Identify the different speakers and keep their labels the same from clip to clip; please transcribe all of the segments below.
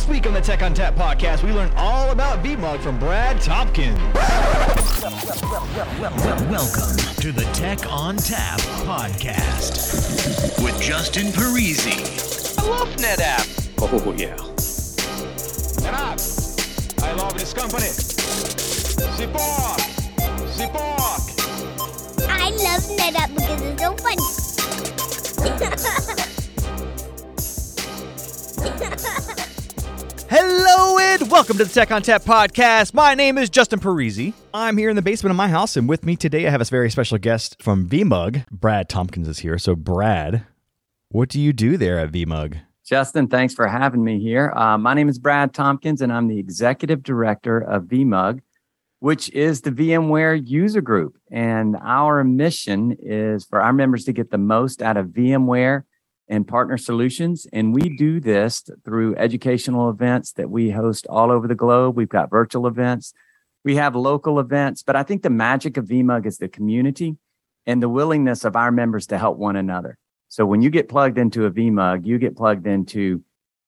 Speaker 1: This week on the Tech ONTAP podcast, we learn all about VMUG from Brad Tompkins.
Speaker 2: Welcome to the Tech ONTAP podcast with Justin Parisi.
Speaker 3: I love NetApp.
Speaker 4: Oh, yeah.
Speaker 1: NetApp. I love this company. Support. Support.
Speaker 5: I love NetApp because it's so funny.
Speaker 1: Hello and welcome to the Tech ONTAP podcast. My name is Justin Parisi. I'm here in the basement of my house, and with me today I have a very special guest from VMUG. Brad Tompkins is here. So, Brad, what do you do there at VMUG?
Speaker 6: Justin, thanks for having me here. Uh, my name is Brad Tompkins, and I'm the executive director of VMUG, which is the VMware user group. And our mission is for our members to get the most out of VMware and partner solutions. And we do this through educational events that we host all over the globe. We've got virtual events, we have local events, but I think the magic of VMUG is the community and the willingness of our members to help one another. So when you get plugged into a VMUG, you get plugged into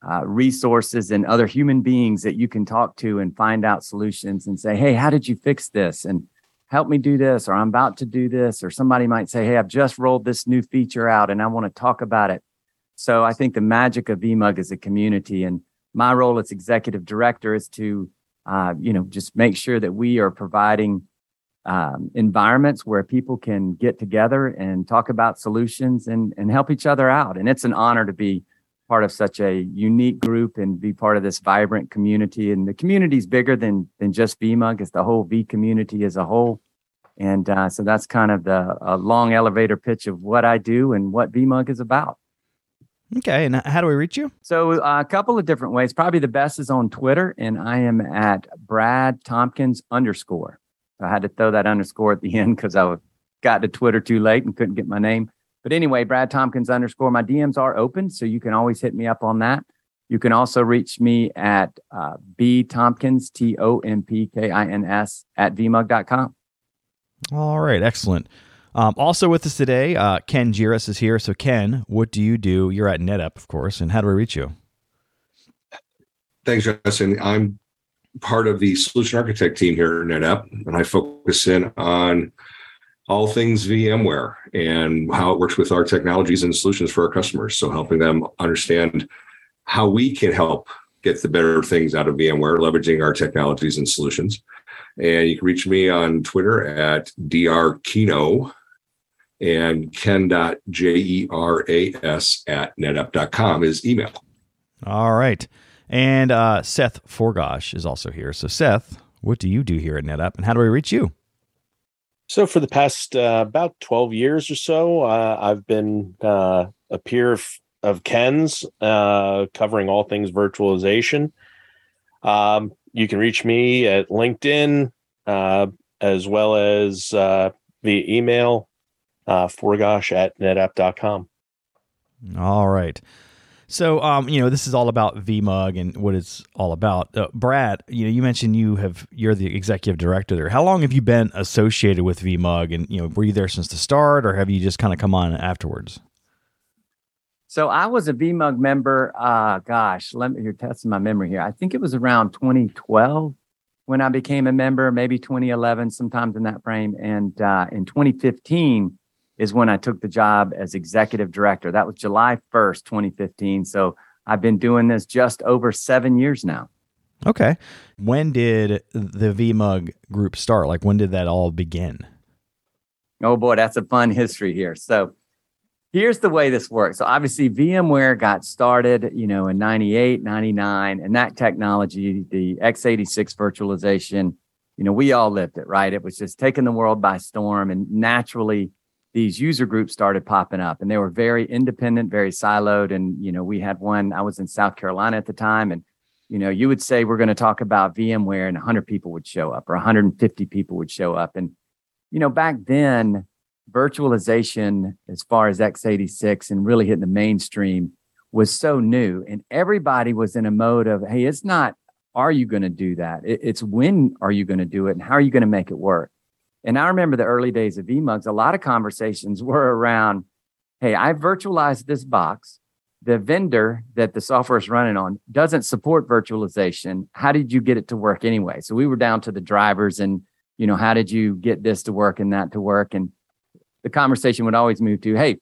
Speaker 6: uh, resources and other human beings that you can talk to and find out solutions and say, Hey, how did you fix this? And help me do this, or I'm about to do this. Or somebody might say, Hey, I've just rolled this new feature out and I want to talk about it. So I think the magic of VMUG is a community, and my role as executive director is to, uh, you know, just make sure that we are providing um, environments where people can get together and talk about solutions and and help each other out. And it's an honor to be part of such a unique group and be part of this vibrant community. And the community is bigger than than just VMUG; it's the whole V community as a whole. And uh, so that's kind of the long elevator pitch of what I do and what VMUG is about.
Speaker 1: Okay, and how do we reach you?
Speaker 6: So uh, a couple of different ways. Probably the best is on Twitter, and I am at Brad Tompkins underscore. I had to throw that underscore at the end because I got to Twitter too late and couldn't get my name. But anyway, Brad Tompkins underscore. My DMs are open, so you can always hit me up on that. You can also reach me at uh, B Tompkins, T O M P K I N S, at vmug.com.
Speaker 1: All right, excellent. Um, also with us today, uh, Ken Giras is here. So, Ken, what do you do? You're at NetApp, of course, and how do we reach you?
Speaker 4: Thanks, Justin. I'm part of the solution architect team here at NetApp, and I focus in on all things VMware and how it works with our technologies and solutions for our customers. So, helping them understand how we can help get the better things out of VMware, leveraging our technologies and solutions. And you can reach me on Twitter at drkino, and ken.jeras at netapp.com is email.
Speaker 1: All right. And uh, Seth Forgosh is also here. So, Seth, what do you do here at NetApp and how do I reach you?
Speaker 7: So, for the past uh, about 12 years or so, uh, I've been uh, a peer of, of Ken's uh, covering all things virtualization. Um, you can reach me at LinkedIn uh, as well as via email uh, forgosh at netapp.com.
Speaker 1: All right. So, um, you know, this is all about VMUG and what it's all about. Uh, Brad, you know, you mentioned you have you're the executive director there. How long have you been associated with VMUG, and you know, were you there since the start, or have you just kind of come on afterwards?
Speaker 6: So I was a VMUG member. Uh, gosh, let me. You're testing my memory here. I think it was around 2012 when I became a member, maybe 2011, sometimes in that frame, and uh, in 2015 is when I took the job as executive director. That was July 1st, 2015. So I've been doing this just over seven years now.
Speaker 1: Okay. When did the VMUG group start? Like, when did that all begin?
Speaker 6: Oh, boy, that's a fun history here. So, here's the way this works. So, obviously, VMware got started, you know, in 98, 99, and that technology, the x86 virtualization, you know, we all lived it, right? It was just taking the world by storm and naturally these user groups started popping up and they were very independent, very siloed. And, you know, we had one, I was in South Carolina at the time. And, you know, you would say we're going to talk about VMware and 100 people would show up or 150 people would show up. And, you know, back then, virtualization, as far as x86 and really hitting the mainstream, was so new. And everybody was in a mode of, hey, it's not, are you going to do that? It's when are you going to do it and how are you going to make it work? And I remember the early days of VMUGs, a lot of conversations were around, hey, I virtualized this box. the vendor that the software is running on doesn't support virtualization. How did you get it to work anyway? So we were down to the drivers and, you know, how did you get this to work and that to work? And the conversation would always move to, hey,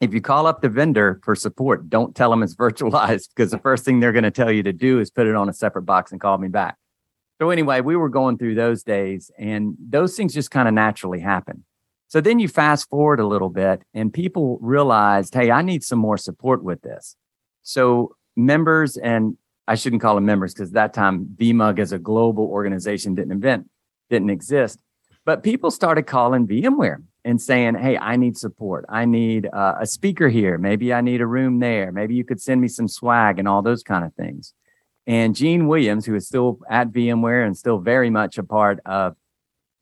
Speaker 6: if you call up the vendor for support, don't tell them it's virtualized because the first thing they're going to tell you to do is put it on a separate box and call me back. So anyway, we were going through those days and those things just kind of naturally happen. So then you fast forward a little bit and people realized, hey, I need some more support with this. So members, and I shouldn't call them members because that time VMUG as a global organization didn't invent, didn't exist. But people started calling VMware and saying, hey, I need support. I need uh, a speaker here. Maybe I need a room there. Maybe you could send me some swag and all those kind of things. And Gene Williams, who is still at VMware and still very much a part of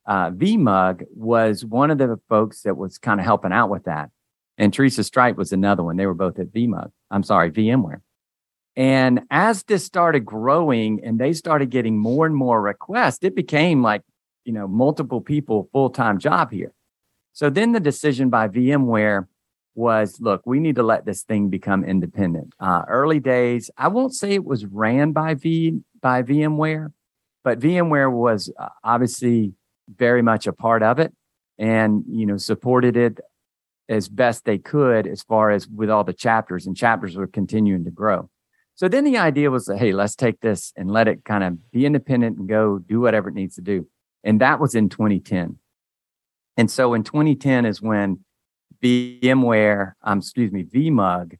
Speaker 6: uh, VMUG, was one of the folks that was kind of helping out with that. And Teresa Stripe was another one. They were both at VMUG. I'm sorry, VMware. And as this started growing and they started getting more and more requests, it became like, you know, multiple people full time job here. So then the decision by VMware was look, we need to let this thing become independent. Uh, early days, I won't say it was ran by V by VMware, but VMware was uh, obviously very much a part of it and you know supported it as best they could as far as with all the chapters and chapters were continuing to grow. So then the idea was that, hey, let's take this and let it kind of be independent and go do whatever it needs to do. And that was in 2010. And so in 2010 is when VMware, um, excuse me, VMUG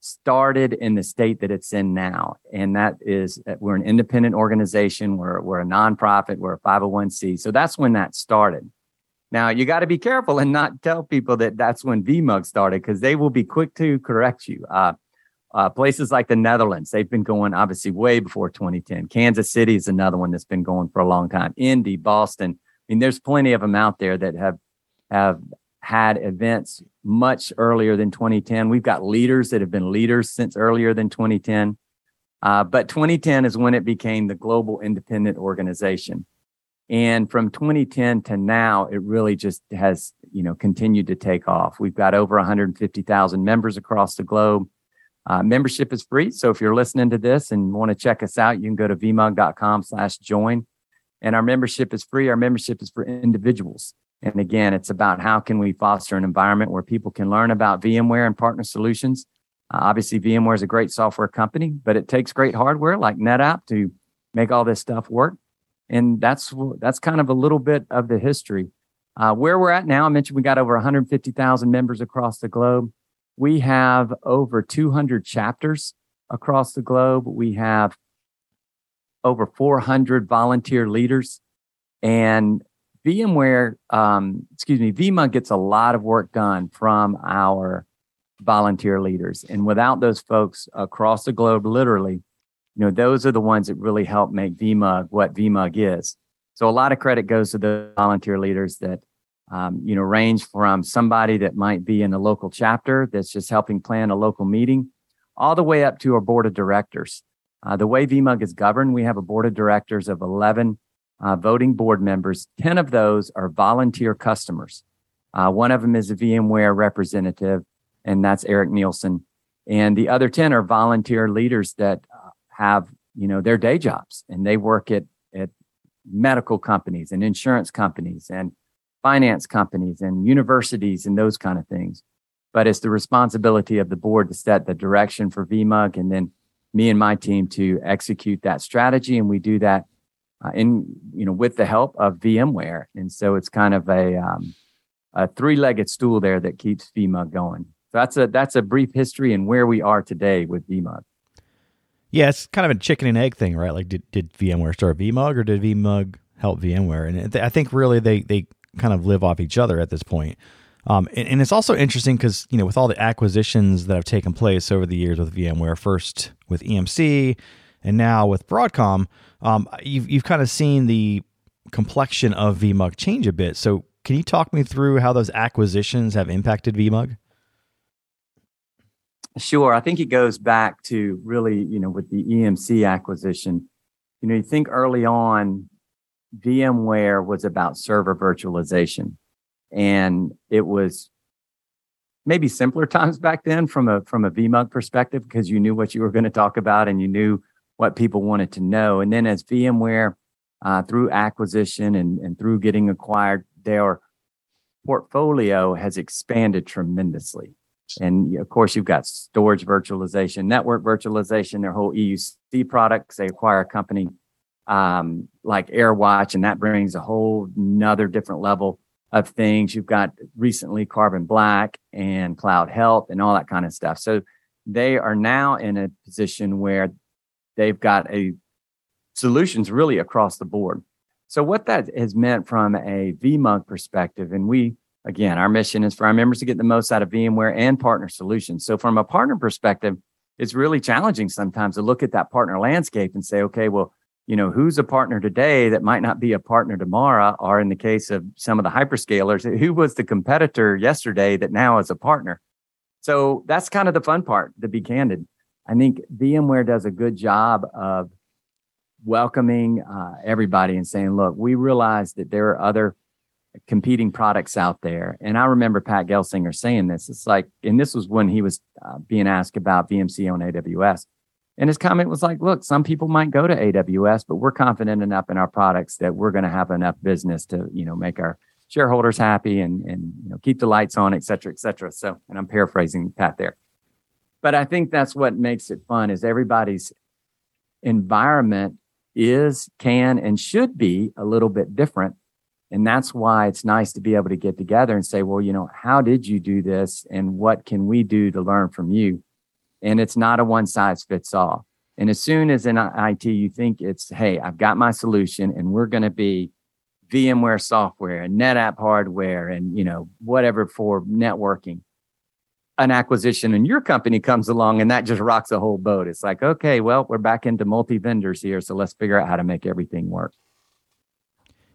Speaker 6: started in the state that it's in now. And that is that we're an independent organization, we're, we're a nonprofit, we're a 501c. So that's when that started. Now you got to be careful and not tell people that that's when VMUG started because they will be quick to correct you. Uh, uh, places like the Netherlands, they've been going obviously way before 2010. Kansas City is another one that's been going for a long time. Indy, Boston. I mean, there's plenty of them out there that have have had events much earlier than 2010. We've got leaders that have been leaders since earlier than 2010. Uh, but 2010 is when it became the global independent organization. And from 2010 to now, it really just has, you know, continued to take off. We've got over 150,000 members across the globe. Uh, membership is free. So if you're listening to this and want to check us out, you can go to vmug.com slash join. And our membership is free. Our membership is for individuals. And again, it's about how can we foster an environment where people can learn about VMware and partner solutions. Uh, obviously, VMware is a great software company, but it takes great hardware like NetApp to make all this stuff work. And that's that's kind of a little bit of the history. Uh, where we're at now, I mentioned we got over 150,000 members across the globe. We have over 200 chapters across the globe. We have over 400 volunteer leaders. And VMware, um, excuse me, VMUG gets a lot of work done from our volunteer leaders. And without those folks across the globe, literally, you know, those are the ones that really help make VMUG what VMUG is. So a lot of credit goes to the volunteer leaders that, um, you know, range from somebody that might be in a local chapter that's just helping plan a local meeting, all the way up to our board of directors. Uh, the way VMUG is governed, we have a board of directors of 11 uh, voting board members. 10 of those are volunteer customers. Uh, one of them is a VMware representative, and that's Eric Nielsen. And the other 10 are volunteer leaders that uh, have, you know, their day jobs and they work at, at medical companies and insurance companies and finance companies and universities and those kind of things. But it's the responsibility of the board to set the direction for VMUG and then me and my team to execute that strategy. And we do that uh, in you know with the help of VMware, and so it's kind of a um, a three-legged stool there that keeps VMUG going. So that's a that's a brief history and where we are today with VMUG.
Speaker 1: Yeah, it's kind of a chicken and egg thing, right? Like, did, did VMware start VMUG or did VMUG help VMware? And I think really they they kind of live off each other at this point. Um, and, and, it's also interesting because you know with all the acquisitions that have taken place over the years with VMware, first with EMC, and now with Broadcom, um, you've you've kind of seen the complexion of VMUG change a bit. So can you talk me through how those acquisitions have impacted VMUG?
Speaker 6: Sure. I think it goes back to really, you know, with the EMC acquisition. You know, you think early on, VMware was about server virtualization, and it was maybe simpler times back then from a from a VMUG perspective because you knew what you were going to talk about and you knew what people wanted to know. And then as VMware uh, through acquisition and, and through getting acquired, their portfolio has expanded tremendously. And of course, you've got storage virtualization, network virtualization, their whole EUC products. They acquire a company um, like AirWatch, and that brings a whole another different level of things. You've got recently Carbon Black and Cloud Health and all that kind of stuff. So they are now in a position where they've got a solutions really across the board. So what that has meant from a VMUG perspective, and we again, our mission is for our members to get the most out of VMware and partner solutions. So from a partner perspective, it's really challenging sometimes to look at that partner landscape and say, okay, well, you know, who's a partner today that might not be a partner tomorrow, or in the case of some of the hyperscalers, who was the competitor yesterday that now is a partner. So that's kind of the fun part, to be candid. I think VMware does a good job of welcoming uh, everybody and saying, look, we realize that there are other competing products out there. And I remember Pat Gelsinger saying this. It's like, and this was when he was uh, being asked about VMC on AWS. And his comment was like, look, some people might go to AWS, but we're confident enough in our products that we're going to have enough business to, you know, make our shareholders happy and, and, you know, keep the lights on, et cetera, et cetera. So, and I'm paraphrasing Pat there. But I think that's what makes it fun is everybody's environment is, can, and should be a little bit different. And that's why it's nice to be able to get together and say, well, you know, how did you do this? And what can we do to learn from you? and it's not a one size fits all. And as soon as in IT you think it's, hey, I've got my solution and we're going to be VMware software and NetApp hardware and you know whatever for networking, an acquisition and your company comes along and that just rocks the whole boat. It's like, okay, well, we're back into multi vendors here, so let's figure out how to make everything work.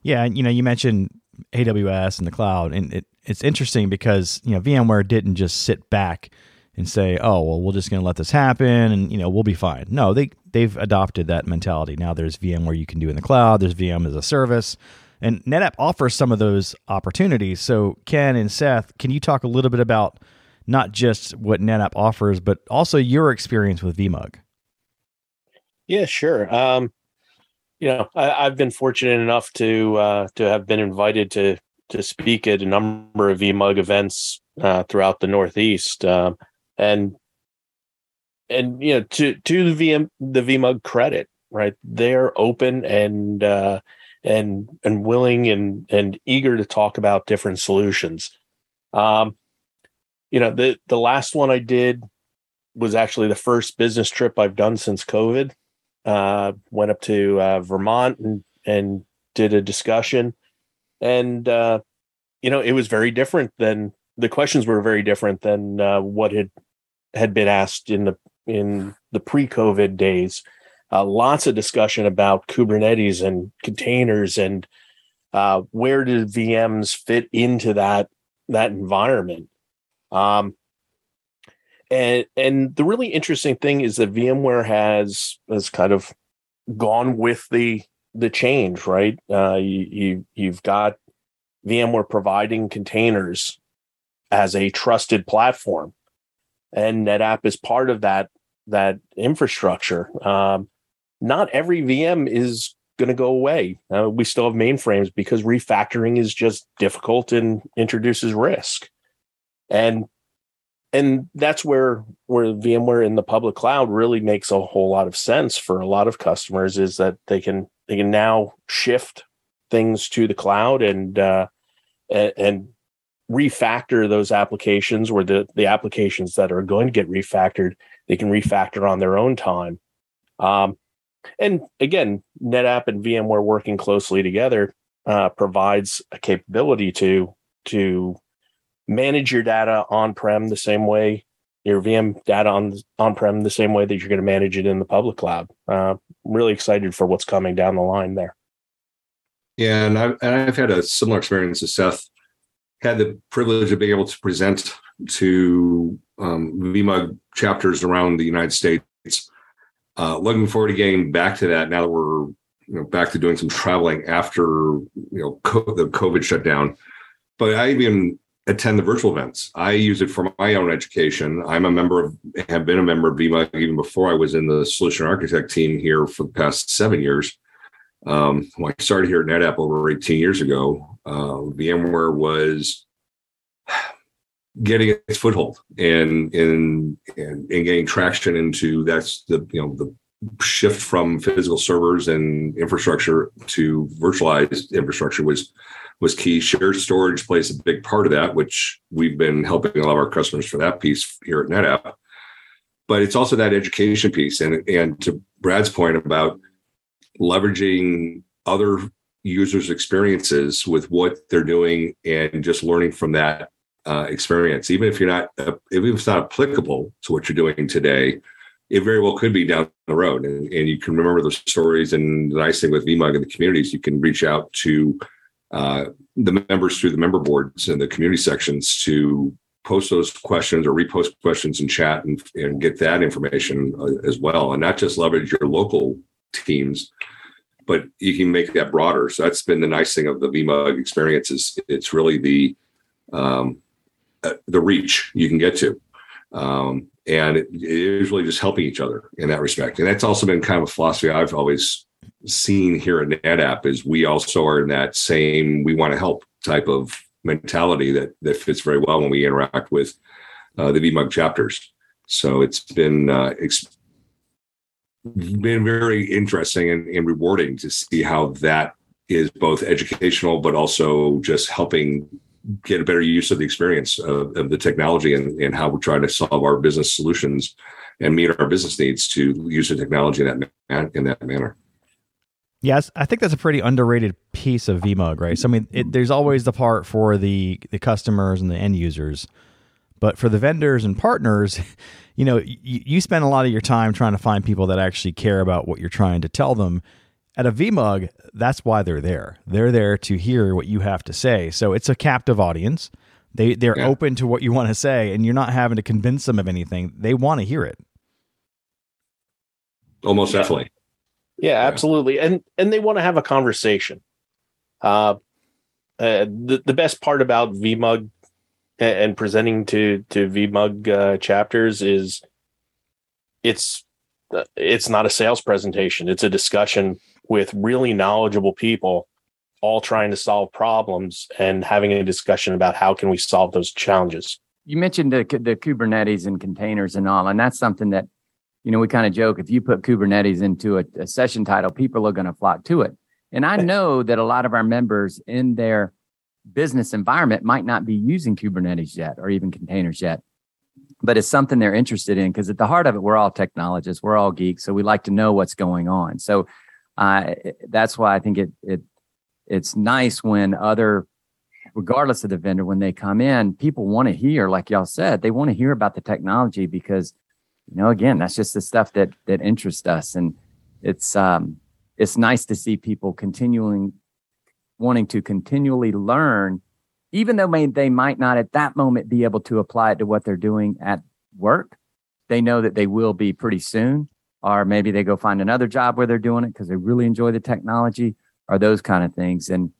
Speaker 1: Yeah, you know, you mentioned AWS and the cloud, and it, it's interesting because you know VMware didn't just sit back and say, "Oh, well, we're just going to let this happen, and you know, we'll be fine." No, they they've adopted that mentality. Now there's VMware you can do in the cloud. There's VM as a service, and NetApp offers some of those opportunities. So, Ken and Seth, can you talk a little bit about not just what NetApp offers, but also your experience with VMUG?
Speaker 7: Yeah, sure. Um, you know, I, have been fortunate enough to uh, to have been invited to to speak at a number of VMUG events uh, throughout the Northeast. Um, and and you know to to the VM the VMUG credit, right? They're open and uh, and and willing and and eager to talk about different solutions. Um, you know the the last one I did was actually the first business trip I've done since COVID. Uh, went up to uh, Vermont and and did a discussion, and uh, you know it was very different than the questions were very different than uh, what had had been asked in the in the pre-COVID days. Uh, lots of discussion about Kubernetes and containers and uh, where do VMs fit into that that environment. Um, and and the really interesting thing is that VMware has has kind of gone with the the change, right? Uh, you, you you've got VMware providing containers as a trusted platform and NetApp is part of that that infrastructure. Um, not every VM is going to go away. Uh, we still have mainframes because refactoring is just difficult and introduces risk. And and that's where where VMware in the public cloud really makes a whole lot of sense for a lot of customers is that they can they can now shift things to the cloud and uh, and, and refactor those applications where the the applications that are going to get refactored they can refactor on their own time. Um, and again netapp and vmware working closely together uh, provides a capability to to manage your data on-prem the same way your vm data on on-prem the same way that you're going to manage it in the public cloud uh, i'm really excited for what's coming down the line there
Speaker 4: yeah and i've, and I've had a similar experience as seth had the privilege of being able to present to um, VMUG chapters around the United States. Uh, looking forward to getting back to that now that we're you know back to doing some traveling after you know co- the COVID shutdown. But I even attend the virtual events. I use it for my own education. I'm a member of, have been a member of VMUG even before I was in the solution architect team here for the past seven years. Um, when I started here at NetApp over 18 years ago, uh, VMware was getting its foothold and in and getting traction into that's the you know the shift from physical servers and infrastructure to virtualized infrastructure was was key. Shared storage plays a big part of that, which we've been helping a lot of our customers for that piece here at NetApp. But it's also that education piece, and and to Brad's point about leveraging other users' experiences with what they're doing and just learning from that uh, experience, even if you're not, uh, even if it's not applicable to what you're doing today, it very well could be down the road. And, and you can remember those stories. And the nice thing with VMUG and the communities, you can reach out to uh, the members through the member boards and the community sections to post those questions or repost questions in chat and, and get that information uh, as well. And not just leverage your local teams, but you can make that broader. So that's been the nice thing of the VMUG experience is it's really the um, uh, the reach you can get to. Um, and it, it is really just helping each other in that respect. And that's also been kind of a philosophy I've always seen here at NetApp is we also are in that same we want to help type of mentality that that fits very well when we interact with uh, the VMUG chapters. So it's been uh, been very interesting and, and rewarding to see how that is both educational but also just helping get a better use of the experience of, of the technology and, and how we're trying to solve our business solutions and meet our business needs to use the technology in that in that manner.
Speaker 1: Yes, I think that's a pretty underrated piece of VMUG, right? So I mean, it, there's always the part for the the customers and the end users, but for the vendors and partners, you know, you, you spend a lot of your time trying to find people that actually care about what you're trying to tell them. At a VMUG, that's why they're there. They're there to hear what you have to say. So it's a captive audience. They they're yeah. open to what you want to say, and you're not having to convince them of anything. They want to hear it.
Speaker 4: Almost definitely.
Speaker 7: Yeah, absolutely. And and they want to have a conversation. Uh, uh, the the best part about VMUG and, and presenting to to VMUG uh, chapters is it's uh, it's not a sales presentation. It's a discussion with really knowledgeable people, all trying to solve problems and having a discussion about how can we solve those challenges.
Speaker 6: You mentioned the the Kubernetes and containers and all, and that's something that you know, we kind of joke if you put Kubernetes into a, a session title, people are going to flock to it. And I know that a lot of our members in their business environment might not be using Kubernetes yet or even containers yet, but it's something they're interested in because at the heart of it, we're all technologists, we're all geeks, so we like to know what's going on. So uh, that's why I think it it it's nice when other, regardless of the vendor, when they come in, people want to hear, like y'all said, they want to hear about the technology because you know, again, that's just the stuff that that interests us, and it's um, it's nice to see people continuing wanting to continually learn, even though may, they might not at that moment be able to apply it to what they're doing at work. They know that they will be pretty soon, or maybe they go find another job where they're doing it because they really enjoy the technology, or those kind of things. And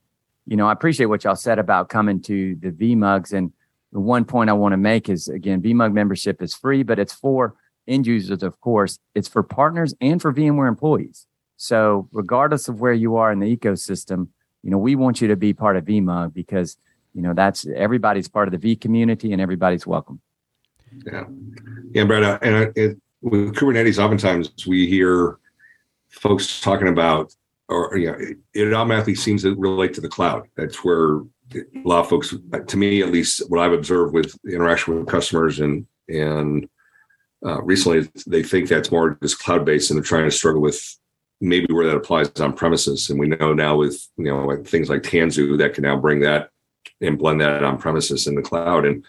Speaker 6: you know, I appreciate what y'all said about coming to the VMUGs. And the one point I want to make is again, VMUG membership is free, but it's for end users, of course, it's for partners and for VMware employees. So regardless of where you are in the ecosystem, you know, we want you to be part of VMUG because, you know, that's everybody's part of the V community and everybody's welcome.
Speaker 4: Yeah. Yeah, Brad. Uh, and it, with Kubernetes, oftentimes we hear folks talking about, or, you know, it, it automatically seems to relate to the cloud. That's where a lot of folks, to me, at least what I've observed with interaction with customers and, and uh, recently they think that's more just cloud based and they're trying to struggle with maybe where that applies on premises. And we know now with you know like things like Tanzu that can now bring that and blend that on premises in the cloud. And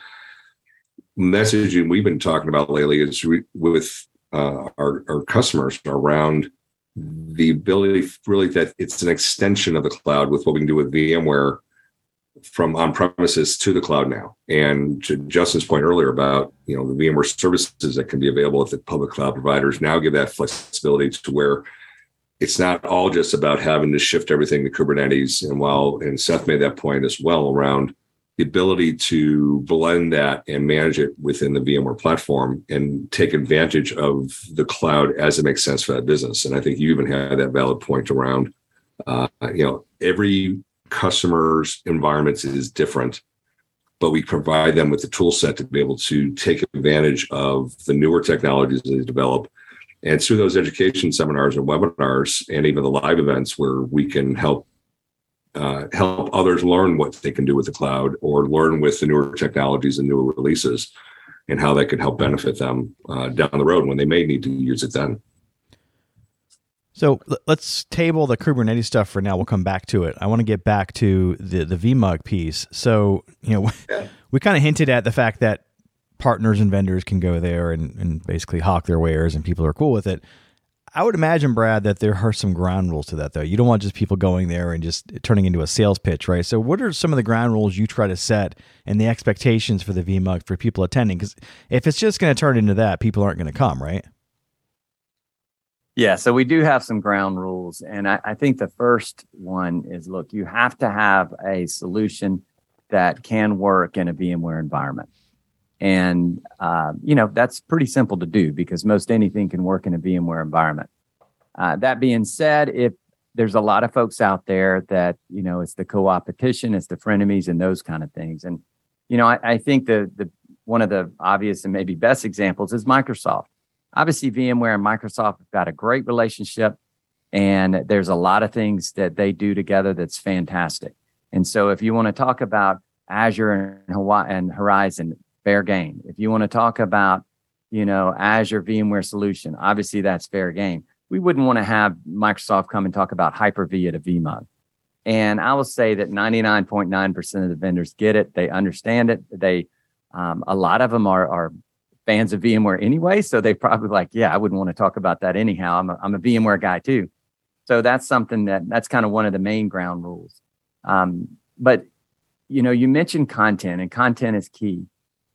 Speaker 4: messaging we've been talking about lately is with uh, our, our customers around the ability really that it's an extension of the cloud with what we can do with VMware from on premises to the cloud now. And to Justin's point earlier about you know the VMware services that can be available at the public cloud providers now give that flexibility to where it's not all just about having to shift everything to Kubernetes. And while and Seth made that point as well around the ability to blend that and manage it within the VMware platform and take advantage of the cloud as it makes sense for that business. And I think you even had that valid point around, uh, you know, every customer's environments is different, but we provide them with the tool set to be able to take advantage of the newer technologies that they develop. And through those education seminars and webinars, and even the live events where we can help uh, help others learn what they can do with the cloud or learn with the newer technologies and newer releases and how that could help benefit them uh, down the road when they may need to use it then.
Speaker 1: So let's table the Kubernetes stuff for now. We'll come back to it. I want to get back to the the vmug piece. So you know, yeah. we kind of hinted at the fact that partners and vendors can go there and, and basically hawk their wares, and people are cool with it. I would imagine, Brad, that there are some ground rules to that, though. You don't want just people going there and just turning into a sales pitch, right? So, what are some of the ground rules you try to set and the expectations for the VMUG for people attending? Because if it's just going to turn into that, people aren't going to come, right?
Speaker 6: Yeah, so we do have some ground rules. And I, I think the first one is look, you have to have a solution that can work in a VMware environment. And, uh, you know, that's pretty simple to do because most anything can work in a VMware environment. Uh, that being said, if there's a lot of folks out there that, you know, it's the co-opetition, it's the frenemies and those kind of things. And, you know, I, I think the, the, one of the obvious and maybe best examples is Microsoft. Obviously, VMware and Microsoft have got a great relationship, and there's a lot of things that they do together that's fantastic. And so, if you want to talk about Azure and Hawaii and Horizon, fair game. If you want to talk about, you know, Azure VMware solution, obviously that's fair game. We wouldn't want to have Microsoft come and talk about Hyper-V at a VMUG. And I will say that 99.9% of the vendors get it. They understand it. They, um, a lot of them are, are fans of VMware anyway. So they probably like, yeah, I wouldn't want to talk about that anyhow. I'm a, I'm a VMware guy too. So that's something that that's kind of one of the main ground rules. Um, but you know, you mentioned content and content is key.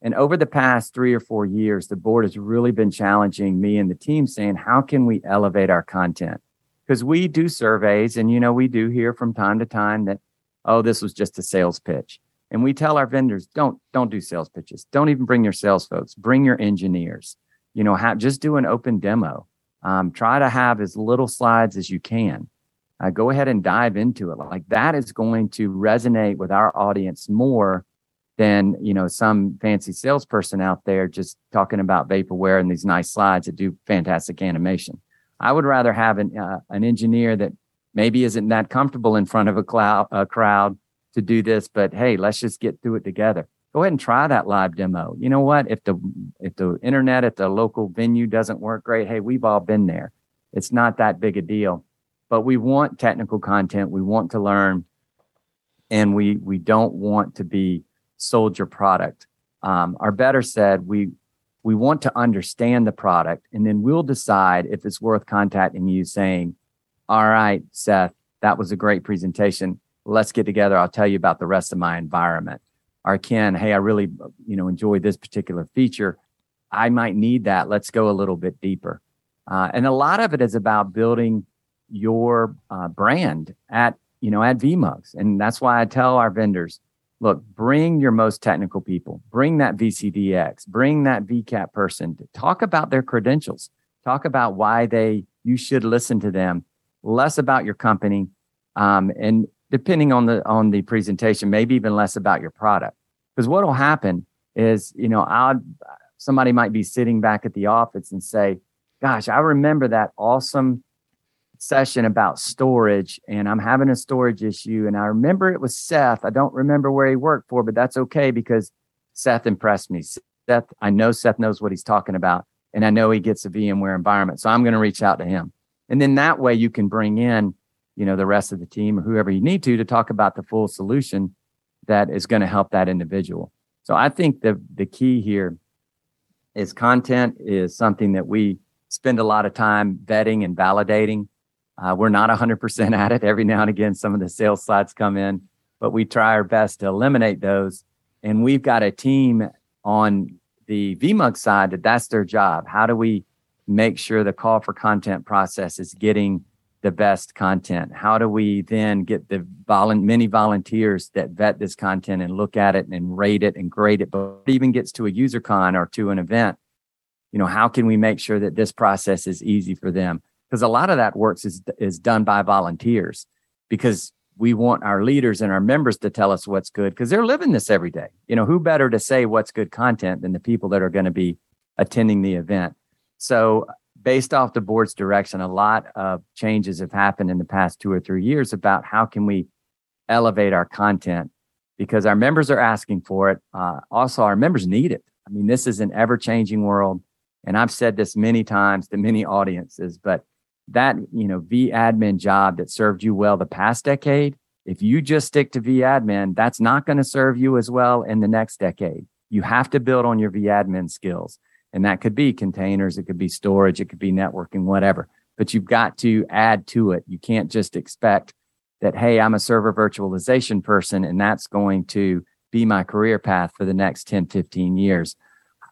Speaker 6: And over the past three or four years, the board has really been challenging me and the team saying, how can we elevate our content? Because we do surveys and, you know, we do hear from time to time that, oh, this was just a sales pitch. And we tell our vendors, don't, don't do sales pitches. Don't even bring your sales folks, bring your engineers, you know, have, just do an open demo. Um, try to have as little slides as you can. Uh, go ahead and dive into it. Like that is going to resonate with our audience more than you know some fancy salesperson out there just talking about vaporware and these nice slides that do fantastic animation. I would rather have an uh, an engineer that maybe isn't that comfortable in front of a, cloud, a crowd to do this, but hey, let's just get through it together. Go ahead and try that live demo. You know what? If the if the internet at the local venue doesn't work great, hey, we've all been there. It's not that big a deal. But we want technical content. We want to learn, and we we don't want to be sold your product. Um, or better said, we we want to understand the product, and then we'll decide if it's worth contacting you, saying, "All right, Seth, that was a great presentation. Let's get together. I'll tell you about the rest of my environment." Or Ken, hey, I really you know enjoy this particular feature. I might need that. Let's go a little bit deeper. Uh, and a lot of it is about building your uh, brand at you know at VMUGs, and that's why I tell our vendors look, bring your most technical people, bring that VCDX, bring that VCAP person, to talk about their credentials, talk about why they you should listen to them, less about your company, um, and depending on the on the presentation, maybe even less about your product. Because what will happen is, you know, I'll somebody might be sitting back at the office and say, "Gosh, I remember that awesome session about storage and I'm having a storage issue. And I remember it was Seth. I don't remember where he worked for, but that's okay because Seth impressed me. Seth, I know Seth knows what he's talking about. And I know he gets a VMware environment. So I'm going to reach out to him. And then that way you can bring in, you know, the rest of the team or whoever you need to to talk about the full solution that is going to help that individual. So I think the the key here is content is something that we spend a lot of time vetting and validating. Uh, we're not 100% at it. Every now and again, some of the sales slides come in, but we try our best to eliminate those. And we've got a team on the VMUG side that that's their job. How do we make sure the call for content process is getting the best content? How do we then get the many volunteers that vet this content and look at it and rate it and grade it? But it even gets to a user con or to an event, you know, how can we make sure that this process is easy for them? Because a lot of that works is is done by volunteers because we want our leaders and our members to tell us what's good because they're living this every day. You know, who better to say what's good content than the people that are going to be attending the event? So based off the board's direction, a lot of changes have happened in the past two or three years about how can we elevate our content because our members are asking for it. Uh, also, our members need it. I mean, this is an ever changing world. And I've said this many times to many audiences, but that, you know, V admin job that served you well the past decade, if you just stick to V admin, that's not going to serve you as well in the next decade. You have to build on your V admin skills. And that could be containers, it could be storage, it could be networking, whatever. But you've got to add to it. You can't just expect that, hey, I'm a server virtualization person and that's going to be my career path for the next 10, 15 years.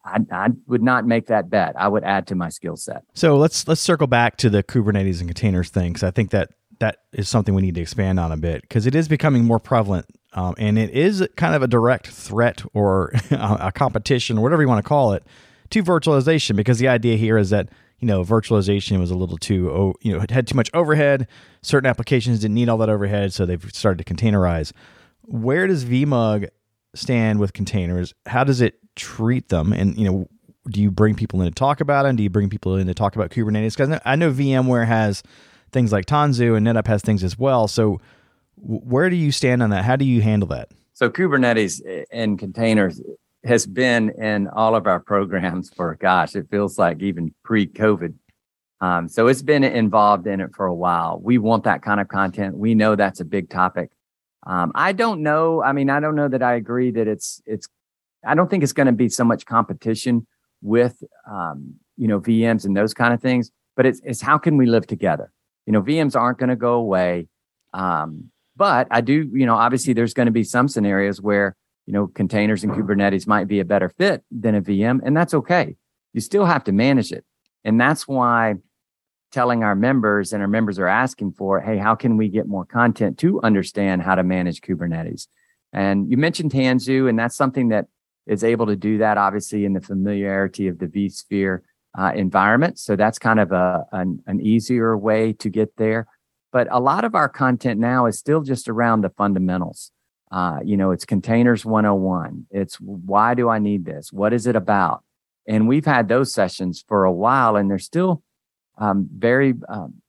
Speaker 6: I, I, would not make that bet. I would add to my skill set.
Speaker 1: So let's let's circle back to the Kubernetes and containers thing because I think that that is something we need to expand on a bit because it is becoming more prevalent um, and it is kind of a direct threat or a competition or whatever you want to call it to virtualization because the idea here is that you know virtualization was a little too you know had too much overhead. Certain applications didn't need all that overhead so they've started to containerize. Where does vmug stand with containers? How does it treat them? And you know do you bring people in to talk about them do you bring people in to talk about kubernetes? Because i know vmware has things like tanzu and netapp has things as well. So where do you stand on that? How do you handle that?
Speaker 6: So kubernetes eh, and containers has been in all of our programs for gosh, it feels like even pre-COVID. Um, so it's been involved in it for a while. We want that kind of content. We know that's a big topic. Um, I don't know. I mean, I don't know that I agree that it's it's. I don't think it's going to be so much competition with um, you know VMs and those kind of things. But it's it's how can we live together? You know, VMs aren't going to go away. Um, but I do. You know, obviously, there's going to be some scenarios where you know, containers and Kubernetes might be a better fit than a VM, and that's okay. You still have to manage it. And that's why telling our members and our members are asking for, hey, how can we get more content to understand how to manage Kubernetes? And you mentioned Tanzu, and that's something that is able to do that, obviously, in the familiarity of the vSphere uh, environment. So that's kind of a, an, an easier way to get there. But a lot of our content now is still just around the fundamentals. Uh, you know, it's containers 101. It's why do I need this? What is it about? And we've had those sessions for a while, and they're still um, very um,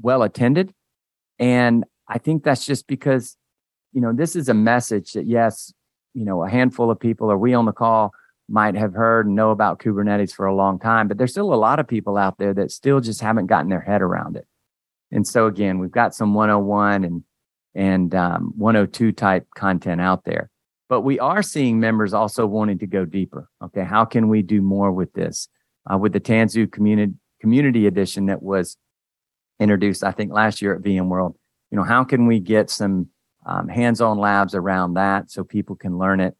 Speaker 6: well attended. And I think that's just because, you know, this is a message that, yes, you know, a handful of people or we on the call might have heard and know about Kubernetes for a long time, but there's still a lot of people out there that still just haven't gotten their head around it. And so, again, we've got some 101 and and um, 102 type content out there. But we are seeing members also wanting to go deeper. Okay, how can we do more with this? Uh, with the Tanzu community community edition that was introduced, I think last year at VMworld. You know, how can we get some um, hands-on labs around that so people can learn it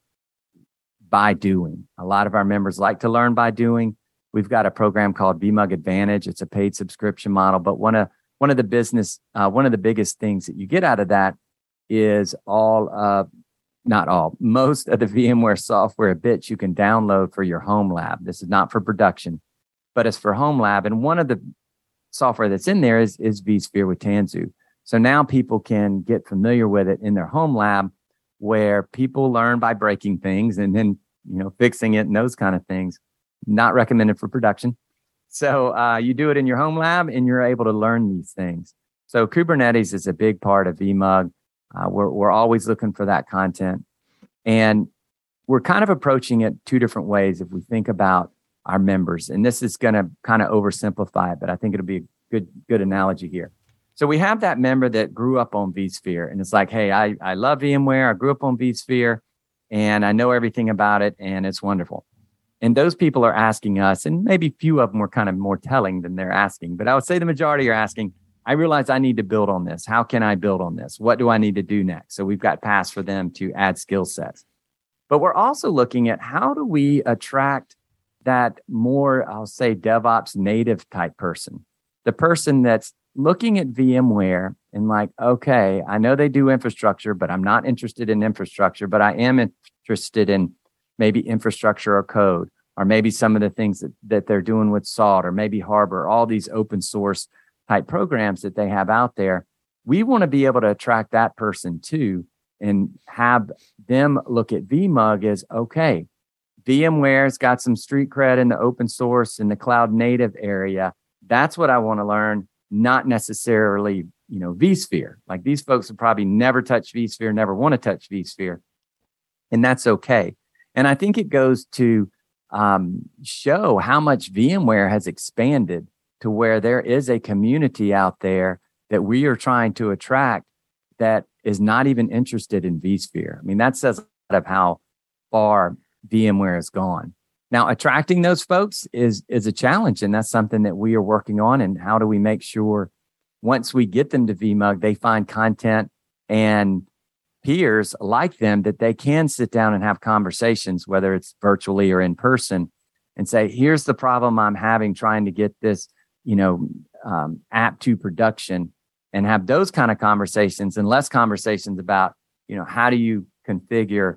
Speaker 6: by doing? A lot of our members like to learn by doing. We've got a program called VMUG Advantage. It's a paid subscription model, but one of one of the business, uh, one of the biggest things that you get out of that is all, of, not all, most of the VMware software bits you can download for your home lab. This is not for production, but it's for home lab. And one of the software that's in there is, is vSphere with Tanzu. So now people can get familiar with it in their home lab where people learn by breaking things and then, you know, fixing it and those kind of things. Not recommended for production. So uh, you do it in your home lab and you're able to learn these things. So Kubernetes is a big part of VMUG. Uh, we're, we're always looking for that content. And we're kind of approaching it two different ways if we think about our members. And this is going to kind of oversimplify it, but I think it'll be a good, good analogy here. So we have that member that grew up on vSphere and it's like, hey, I, I love VMware. I grew up on vSphere and I know everything about it and it's wonderful. And those people are asking us, and maybe few of them were kind of more telling than they're asking, but I would say the majority are asking, I realize I need to build on this. How can I build on this? What do I need to do next? So we've got paths for them to add skill sets. But we're also looking at how do we attract that more, I'll say, DevOps native type person, the person that's looking at VMware and like, okay, I know they do infrastructure, but I'm not interested in infrastructure, but I am interested in maybe infrastructure or code, or maybe some of the things that, that they're doing with SALT or maybe Harbor, all these open source type programs that they have out there. We want to be able to attract that person too and have them look at VMUG as okay, VMware's got some street cred in the open source and the cloud native area. That's what I want to learn, not necessarily, you know, vSphere. Like these folks have probably never touched vSphere, never want to touch vSphere. And that's okay. And I think it goes to um, show how much VMware has expanded to where there is a community out there that we are trying to attract that is not even interested in vSphere. I mean, that says a lot of how far VMware has gone. Now, attracting those folks is is a challenge, and that's something that we are working on. And how do we make sure once we get them to VMUG, they find content and peers like them that they can sit down and have conversations, whether it's virtually or in person, and say, "Here's the problem I'm having trying to get this, you know, um, app to production." and have those kind of conversations and less conversations about you know how do you configure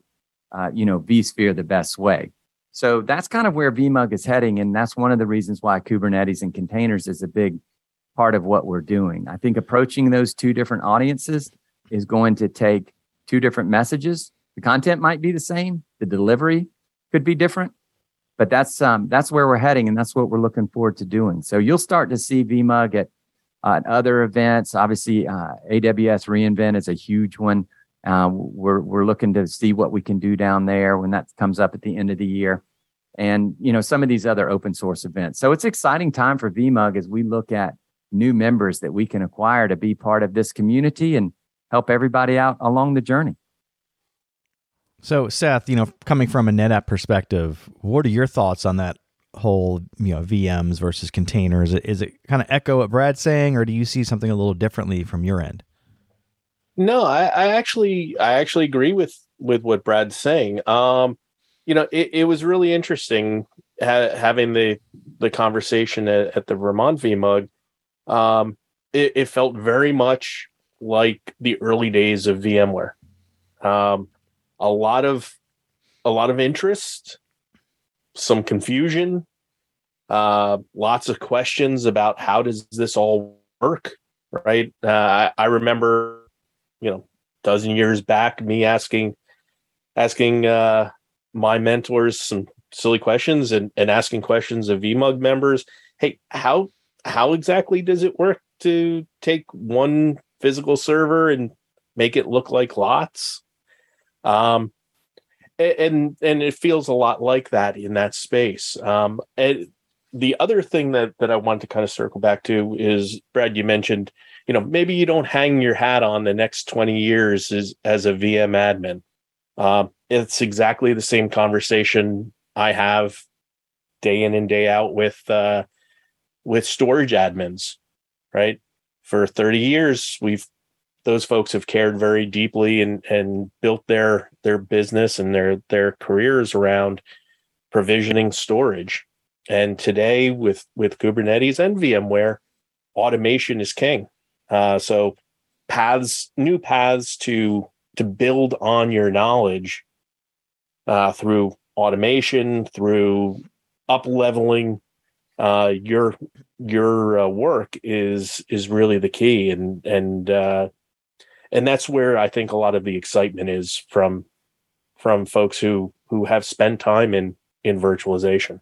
Speaker 6: uh, you know vSphere the best way. So that's kind of where VMUG is heading, and that's one of the reasons why Kubernetes and containers is a big part of what we're doing. I think approaching those two different audiences is going to take two different messages. The content might be the same, the delivery could be different, but that's um, that's where we're heading, and that's what we're looking forward to doing. So you'll start to see VMUG at uh, other events. Obviously, uh, AWS reInvent is a huge one. Uh, we're we're looking to see what we can do down there when that comes up at the end of the year, and you know some of these other open source events. So it's exciting time for VMUG as we look at new members that we can acquire to be part of this community and help everybody out along the journey.
Speaker 1: So, Seth, you know, coming from a NetApp perspective, what are your thoughts on that whole you know VMs versus containers? Is it kind of echo what Brad's saying, or do you see something a little differently from your end?
Speaker 7: No, I, I actually I actually agree with with what Brad's saying. Um, you know, it, it was really interesting ha- having the the conversation at, at the Vermont VMUG. Um, it, it, felt very much like the early days of VMware. Um, a lot of a lot of interest, some confusion, uh, lots of questions about how does this all work, right? Uh, I, I remember, you know, dozen years back, me asking asking uh, my mentors some silly questions and, and asking questions of VMUG members. Hey, how how exactly does it work to take one physical server and make it look like lots? Um, and and it feels a lot like that in that space. Um, and the other thing that that I want to kind of circle back to is Brad. You mentioned, you know, maybe you don't hang your hat on the next twenty years as as a VM admin. Um, it's exactly the same conversation I have day in and day out with uh, with storage admins, right? For 30 years, we've those folks have cared very deeply and and built their their business and their their careers around provisioning storage. And today with with kubernetes and vmware automation is king. Uh, so paths new paths to to build on your knowledge uh, through automation through up leveling uh, your your uh, work is is really the key and and uh, and that's where I think a lot of the excitement is from from folks who who have spent time in in virtualization.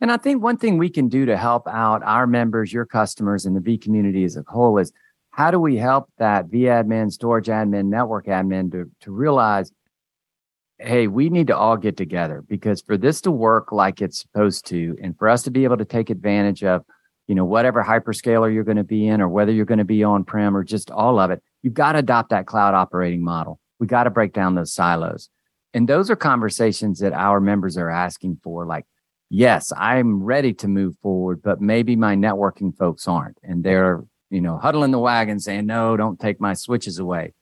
Speaker 6: And I think one thing we can do to help out our members, your customers, and the V community as a whole is how do we help that V admin, storage admin, network admin to, to realize, hey, we need to all get together because for this to work like it's supposed to, and for us to be able to take advantage of, you know, whatever hyperscaler you're going to be in, or whether you're going to be on prem or just all of it, you've got to adopt that cloud operating model. We got to break down those silos. And those are conversations that our members are asking for. Like, yes, I'm ready to move forward, but maybe my networking folks aren't. And they're, you know, huddling the wagon saying, no, don't take my switches away.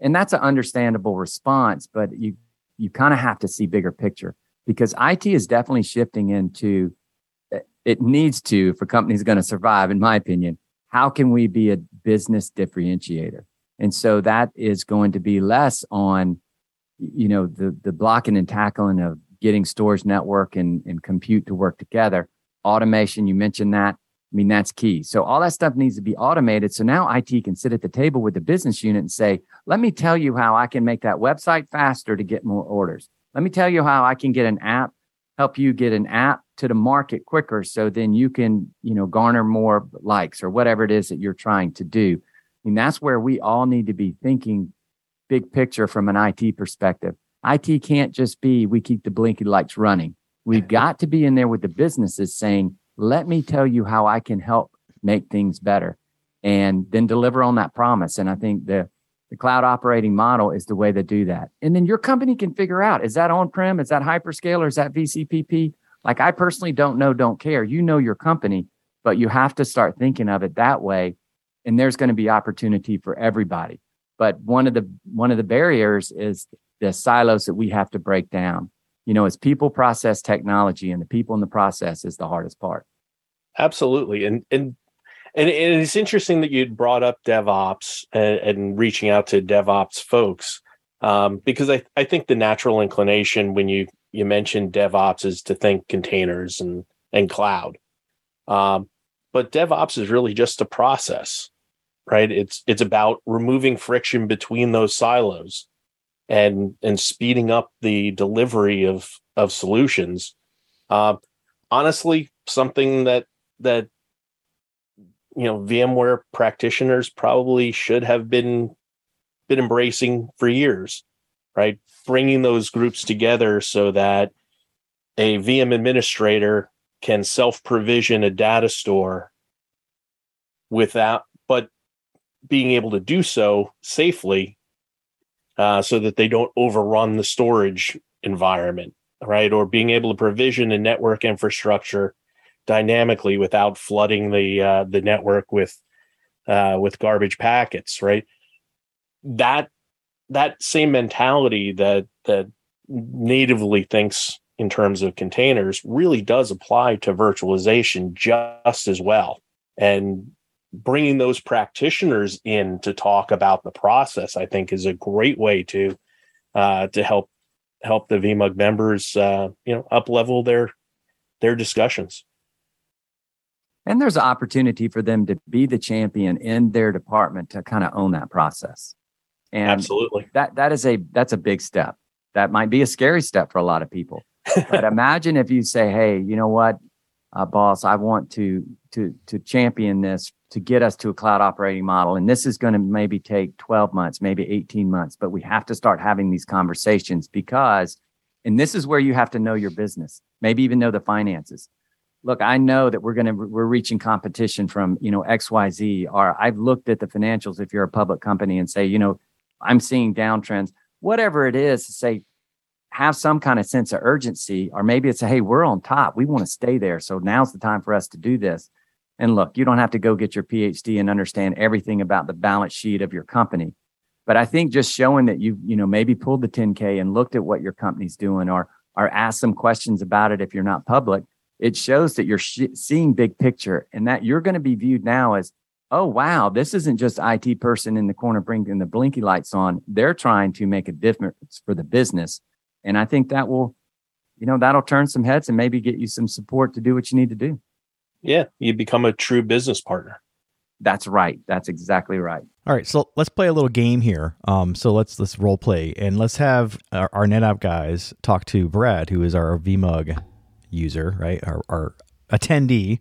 Speaker 6: And that's an understandable response, but you you kind of have to see bigger picture because IT is definitely shifting into eh, it needs to for companies going to survive, in my opinion, how can we be a business differentiator? And so that is going to be less on, you know, the the blocking and tackling of getting storage network and, and compute to work together. Automation, you mentioned that. I mean, that's key. So all that stuff needs to be automated. So now IT can sit at the table with the business unit and say, let me tell you how I can make that website faster to get more orders. Let me tell you how I can get an app, help you get an app to the market quicker. So then you can, you know, garner more likes or whatever it is that you're trying to do. And that's where we all need to be thinking big picture from an IT perspective. IT can't just be, we keep the blinky lights running. We've got to be in there with the businesses saying, let me tell you how I can help make things better and then deliver on that promise. And I think the, the cloud operating model is the way to do that. And then your company can figure out is that on prem? Is that hyperscaler? Is that VCPP? Like I personally don't know, don't care. You know your company, but you have to start thinking of it that way. And there's going to be opportunity for everybody. But one of the one of the barriers is the silos that we have to break down. You know, it's people, process, technology, and the people in the process is the hardest part.
Speaker 7: Absolutely, and and and, it's interesting that you brought up DevOps and, and reaching out to DevOps folks um, because I I think the natural inclination when you you mention DevOps is to think containers and and cloud, um, but DevOps is really just a process, right? It's it's about removing friction between those silos and and speeding up the delivery of of solutions. Uh, honestly, something that that you know VMware practitioners probably should have been been embracing for years, right? Bringing those groups together so that a VM administrator can self provision a data store without, but being able to do so safely uh, so that they don't overrun the storage environment, right? Or being able to provision a network infrastructure dynamically without flooding the uh, the network with uh, with garbage packets, right? That that same mentality that that natively thinks in terms of containers really does apply to virtualization just as well. And bringing those practitioners in to talk about the process, I think, is a great way to uh, to help help the VMUG members, uh, you know, up level their their discussions.
Speaker 6: And there's an opportunity for them to be the champion in their department to kind of own that process. And
Speaker 7: absolutely,
Speaker 6: that that is a that's a big step. That might be a scary step for a lot of people. but imagine if you say, "Hey, you know what, uh, boss, I want to to to champion this to get us to a cloud operating model. And this is going to maybe take 12 months, maybe 18 months, but we have to start having these conversations because, and this is where you have to know your business, maybe even know the finances. Look, I know that we're going to, we're reaching competition from, you know, XYZ, or I've looked at the financials if you're a public company and say, you know, I'm seeing downtrends, whatever it is to say, have some kind of sense of urgency, or maybe it's a, hey, we're on top. We want to stay there. So now's the time for us to do this and look, you don't have to go get your PhD and understand everything about the balance sheet of your company. But I think just showing that you, you know, maybe pulled the 10K and looked at what your company's doing or or asked some questions about it if you're not public, it shows that you're sh- seeing big picture and that you're going to be viewed now as, oh wow, this isn't just IT person in the corner bringing the blinky lights on. They're trying to make a difference for the business. And I think that will, you know, that'll turn some heads and maybe get you some support to do what you need to do.
Speaker 7: Yeah, you become a true business partner.
Speaker 6: That's right. That's exactly right.
Speaker 1: All right, so let's play a little game here. Um, so let's let's role play and let's have our, our NetApp guys talk to Brad, who is our VMUG user, right? Our, our attendee.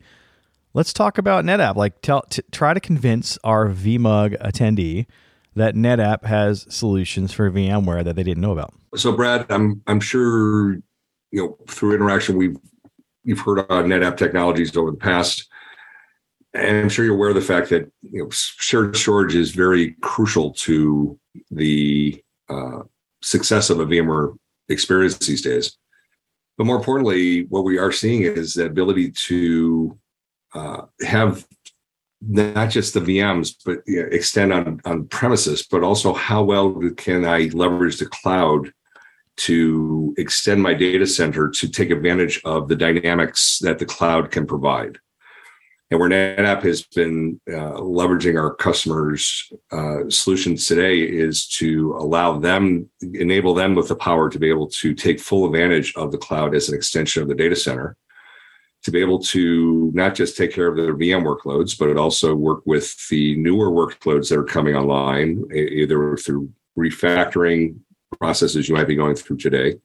Speaker 1: Let's talk about NetApp. Like, tell t- try to convince our VMUG attendee that NetApp has solutions for VMware that they didn't know about.
Speaker 4: So, Brad, I'm I'm sure you know through interaction we've you've heard on NetApp technologies over the past. And I'm sure you're aware of the fact that you know shared storage is very crucial to the uh, success of a VMware experience these days. But more importantly, what we are seeing is the ability to uh, have not just the VMs, but you know, extend on, on premises, but also how well can I leverage the cloud to extend my data center to take advantage of the dynamics that the cloud can provide. And where NetApp has been uh, leveraging our customers' uh, solutions today is to allow them, enable them with the power to be able to take full advantage of the cloud as an extension of the data center, to be able to not just take care of their VM workloads, but also work with the newer workloads that are coming online, either through refactoring processes you might be going through today,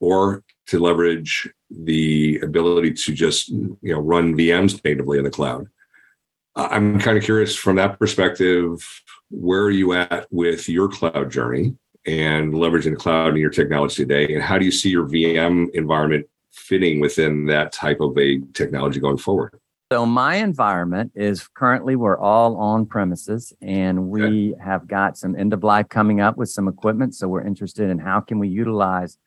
Speaker 4: or to leverage the ability to just you know run VMs natively in the cloud. Uh, I'm kind of curious from that perspective, where are you at with your cloud journey and leveraging the cloud in your technology today? And how do you see your VM environment fitting within that type of a technology going forward?
Speaker 6: So my environment is currently we're all on premises and we okay. have got some end of life coming up with some equipment. So we're interested in how can we utilize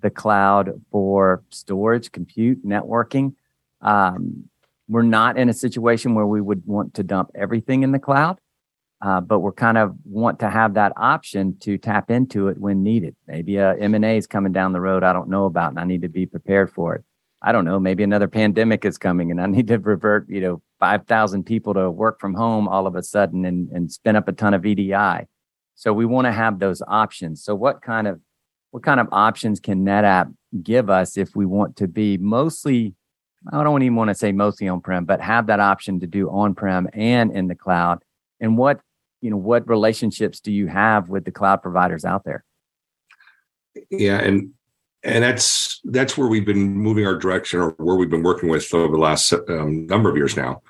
Speaker 6: the cloud for storage, compute, networking. Um, we're not in a situation where we would want to dump everything in the cloud, uh, but we're kind of want to have that option to tap into it when needed. Maybe a M&A is coming down the road I don't know about and I need to be prepared for it. I don't know, maybe another pandemic is coming and I need to revert, you know, 5,000 people to work from home all of a sudden and, and spin up a ton of VDI. So we want to have those options. So what kind of what kind of options can NetApp give us if we want to be mostly, I don't even want to say mostly on-prem, but have that option to do on-prem and in the cloud? And what, you know, what relationships do you have with the cloud providers out there?
Speaker 4: Yeah, and and that's that's where we've been moving our direction, or where we've been working with over the last um, number of years now,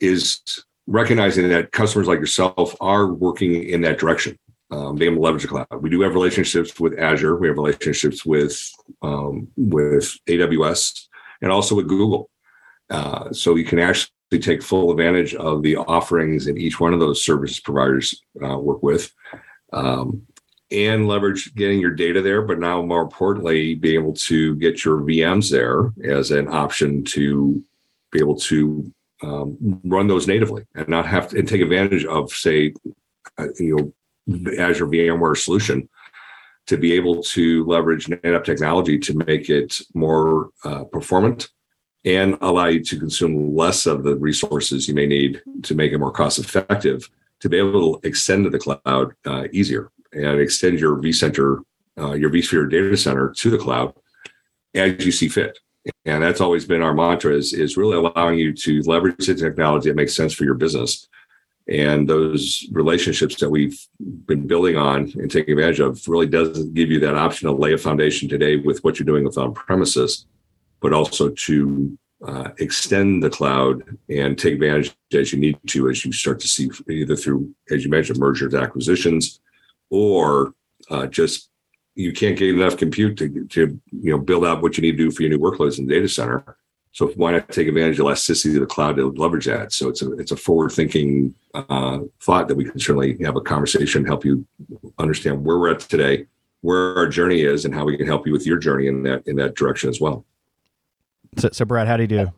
Speaker 4: is recognizing that customers like yourself are working in that direction um, being able to leverage the cloud. We do have relationships with Azure. We have relationships with um, with AWS and also with Google. Uh, so you can actually take full advantage of the offerings in each one of those service providers uh, work with, um, and leverage getting your data there. But now, more importantly, be able to get your VMs there as an option to be able to um, run those natively and not have to and take advantage of, say, uh, you know Azure VMware solution to be able to leverage NetApp technology to make it more uh, performant and allow you to consume less of the resources you may need to make it more cost effective to be able to extend to the cloud uh, easier and extend your vCenter, uh, your vSphere data center to the cloud as you see fit. And that's always been our mantra is, is really allowing you to leverage the technology that makes sense for your business and those relationships that we've been building on and taking advantage of really does give you that option to lay a foundation today with what you're doing with on premises, but also to uh, extend the cloud and take advantage as you need to as you start to see either through, as you mentioned, mergers, acquisitions, or uh, just you can't get enough compute to, to you know build out what you need to do for your new workloads in the data center. So why not take advantage of the elasticity of the cloud to leverage that? So it's a it's a forward thinking uh, thought that we can certainly have a conversation, help you understand where we're at today, where our journey is, and how we can help you with your journey in that in that direction as well.
Speaker 1: So, so Brad, how do you do?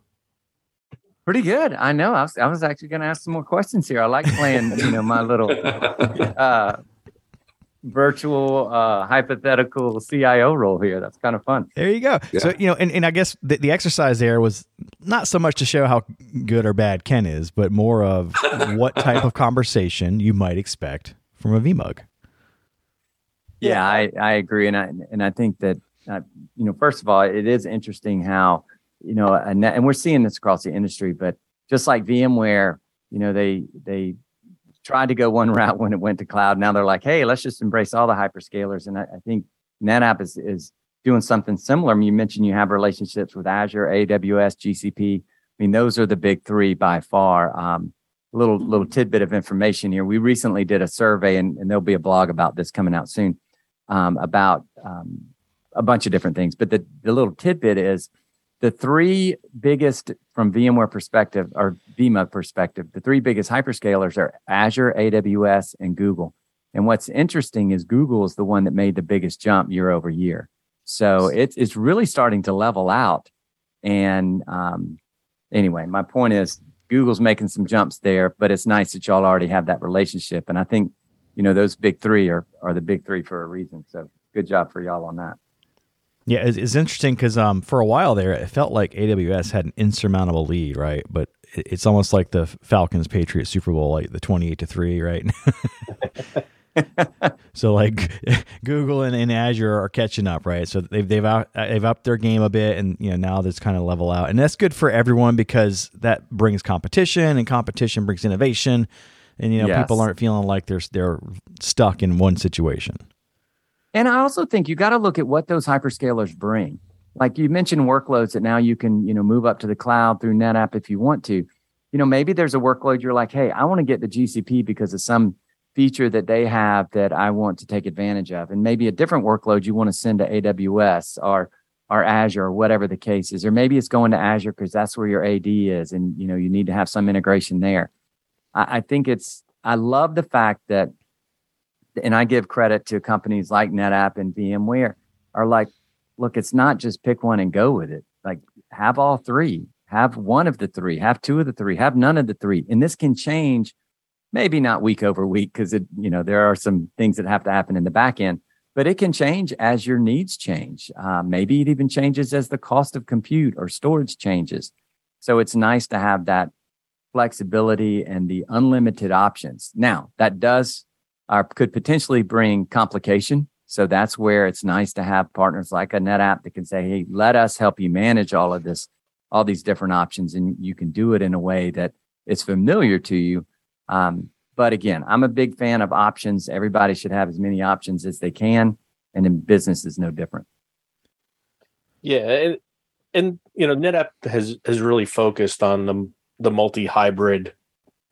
Speaker 6: Pretty good. I know. I was I was actually going to ask some more questions here. I like playing, you know, my little uh, virtual uh, hypothetical CIO role here. That's kind of fun.
Speaker 1: There you go. Yeah. So you know, and, and I guess the, the exercise there was not so much to show how good or bad Ken is, but more of what type of conversation you might expect from a VMUG.
Speaker 6: Yeah, I, I agree, and I and I think that uh, you know, first of all, it is interesting how you know, and, and we're seeing this across the industry, but just like VMware, you know, they they tried to go one route when it went to cloud. Now they're like, hey, let's just embrace all the hyperscalers. And I, I think NetApp is is doing something similar. I mean, you mentioned you have relationships with Azure, AWS, GCP. I mean, those are the big three by far. Um, little little tidbit of information here. We recently did a survey, and, and there'll be a blog about this coming out soon um, about um, a bunch of different things. But the the little tidbit is the three biggest from VMware perspective or VMA perspective, the three biggest hyperscalers are Azure, AWS, and Google. And what's interesting is Google is the one that made the biggest jump year over year. So it's it's really starting to level out. And um, anyway, my point is Google's making some jumps there, but it's nice that y'all already have that relationship. And I think, you know, those big three are are the big three for a reason. So good job for y'all on that.
Speaker 1: Yeah, it's, it's interesting because um, for a while there, it felt like AWS had an insurmountable lead, right? But it, it's almost like the Falcons Patriots Super Bowl, like the twenty-eight to three, right? so like Google and, and Azure are catching up, right? So they've they've out, they've upped their game a bit, and you know now that's kind of level out, and that's good for everyone because that brings competition, and competition brings innovation, and you know
Speaker 6: Yes.
Speaker 1: people aren't feeling like they're they're stuck in one situation.
Speaker 6: And I also think you got to look at what those hyperscalers bring. Like you mentioned workloads that now you can, you know, move up to the cloud through NetApp if you want to. You know, maybe there's a workload you're like, hey, I want to get the GCP because of some feature that they have that I want to take advantage of. And maybe a different workload you want to send to AWS or or Azure or whatever the case is. Or maybe it's going to Azure because that's where your AD is and you know you need to have some integration there. I, I think it's I love the fact that and I give credit to companies like NetApp and VMware are like, look, it's not just pick one and go with it. Like have all three, have one of the three, have two of the three, have none of the three. And this can change, maybe not week over week, because it, you know, there are some things that have to happen in the back end, but it can change as your needs change. Uh, maybe it even changes as the cost of compute or storage changes. So it's nice to have that flexibility and the unlimited options. Now, that does uh, could potentially bring complication. So that's where it's nice to have partners like a NetApp that can say, "Hey, let us help you manage all of this, all these different options, and you can do it in a way that is familiar to you." Um, but again, I'm a big fan of options. Everybody should have as many options as they can, and in business is no different.
Speaker 7: Yeah, and and you know, NetApp has has really focused on the the multi hybrid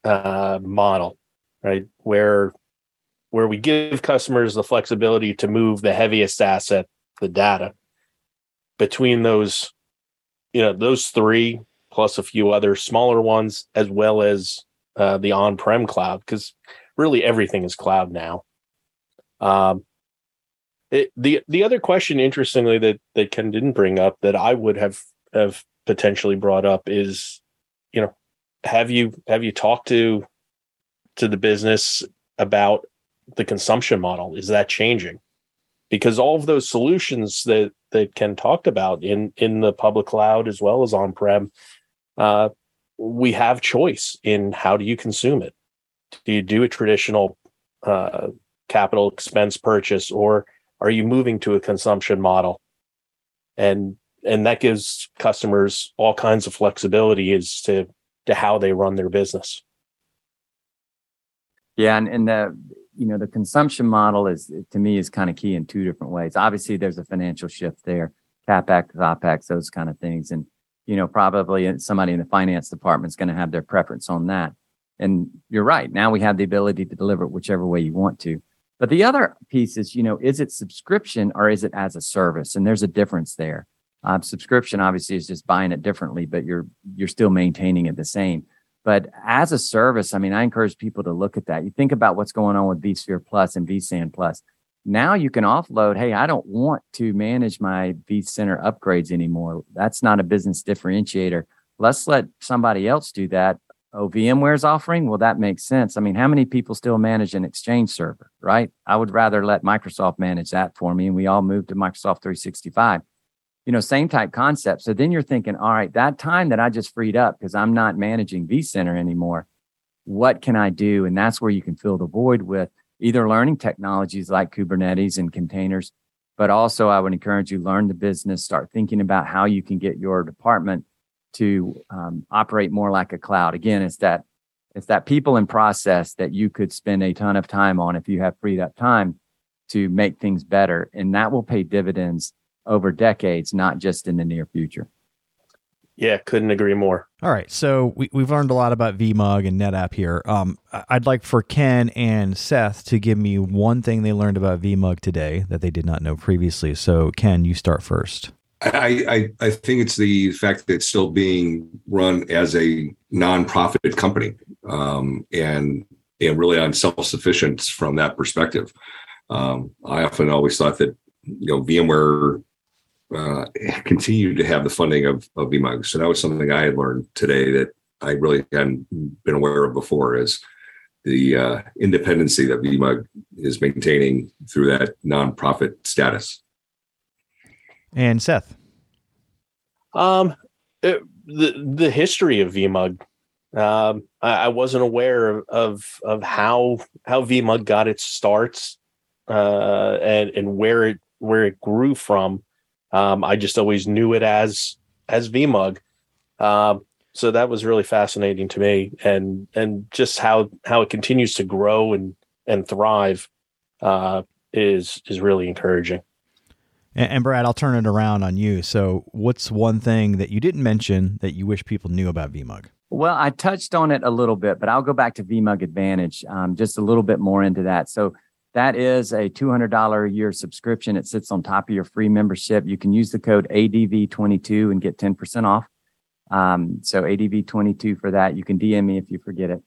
Speaker 7: uh, model, right? Where where we give customers the flexibility to move the heaviest asset, the data, between those, you know, those three plus a few other smaller ones, as well as uh, the on-prem cloud, because really everything is cloud now. Um, it, the the other question, interestingly, that that Ken didn't bring up that I would have have potentially brought up is, you know, have you have you talked to to the business about the consumption model? Is that changing? Because all of those solutions that that Ken talked about in in the public cloud as well as on prem, uh, we have choice in how do you consume it. Do you do a traditional uh, capital expense purchase or are you moving to a consumption model and and that gives customers all kinds of flexibility as to to how they run their business
Speaker 6: Yeah, and, and the you know the consumption model is to me is kind of key in two different ways. Obviously, there's a financial shift there, capex, opex, those kind of things, and you know probably somebody in the finance department is going to have their preference on that. And you're right. Now we have the ability to deliver it whichever way you want to. But the other piece is, you know, is it subscription or is it as a service? And there's a difference there. Um, subscription obviously is just buying it differently, but you're you're still maintaining it the same. But as a service, I mean, I encourage people to look at that. You think about what's going on with vSphere Plus and vSAN Plus. Now you can offload. Hey, I don't want to manage my vCenter upgrades anymore. That's not a business differentiator. Let's let somebody else do that. Oh, VMware's offering? Well, that makes sense. I mean, how many people still manage an Exchange server, right? I would rather let Microsoft manage that for me, and we all move to Microsoft 365 you know, same type concept. So then you're thinking, all right, that time that I just freed up because I'm not managing vCenter anymore, what can I do? And that's where you can fill the void with either learning technologies like Kubernetes and containers, but also I would encourage you learn the business, start thinking about how you can get your department to um, operate more like a cloud. Again, it's that it's that people and process that you could spend a ton of time on if you have freed up time to make things better, and that will pay dividends over decades, not just in the near future.
Speaker 7: yeah couldn't agree more
Speaker 1: All right, so we, we've learned a lot about VMUG and NetApp here. Um, I- I'd like for Ken and Seth to give me one thing they learned about VMUG today that they did not know previously. So, Ken, you start first.
Speaker 4: I, I I think it's the fact that it's still being run as a nonprofit company, um, and and really on self sufficiency from that perspective. Um, I often always thought that you know VMware uh, continued to have the funding of of VMUG, so that was something I had learned today that I really hadn't been aware of before. Is the uh, independency that VMUG is maintaining through that nonprofit status.
Speaker 1: And Seth.
Speaker 7: Um, it, the the history of VMUG. Um, I, I wasn't aware of, of of how how VMUG got its starts, uh, and and where it where it grew from. Um, I just always knew it as as VMUG. Um, so that was really fascinating to me, and and just how how it continues to grow and and thrive uh, is is really encouraging.
Speaker 1: And, and Brad, I'll turn it around on you. So, what's one thing that you didn't mention that you wish people knew about VMUG?
Speaker 6: Well, I touched on it a little bit, but I'll go back to VMUG Advantage um, just a little bit more into that. So that is a $200 a year subscription. It sits on top of your free membership. You can use the code ADV22 and get 10% off. Um, so ADV22 for that. You can DM me if you forget it.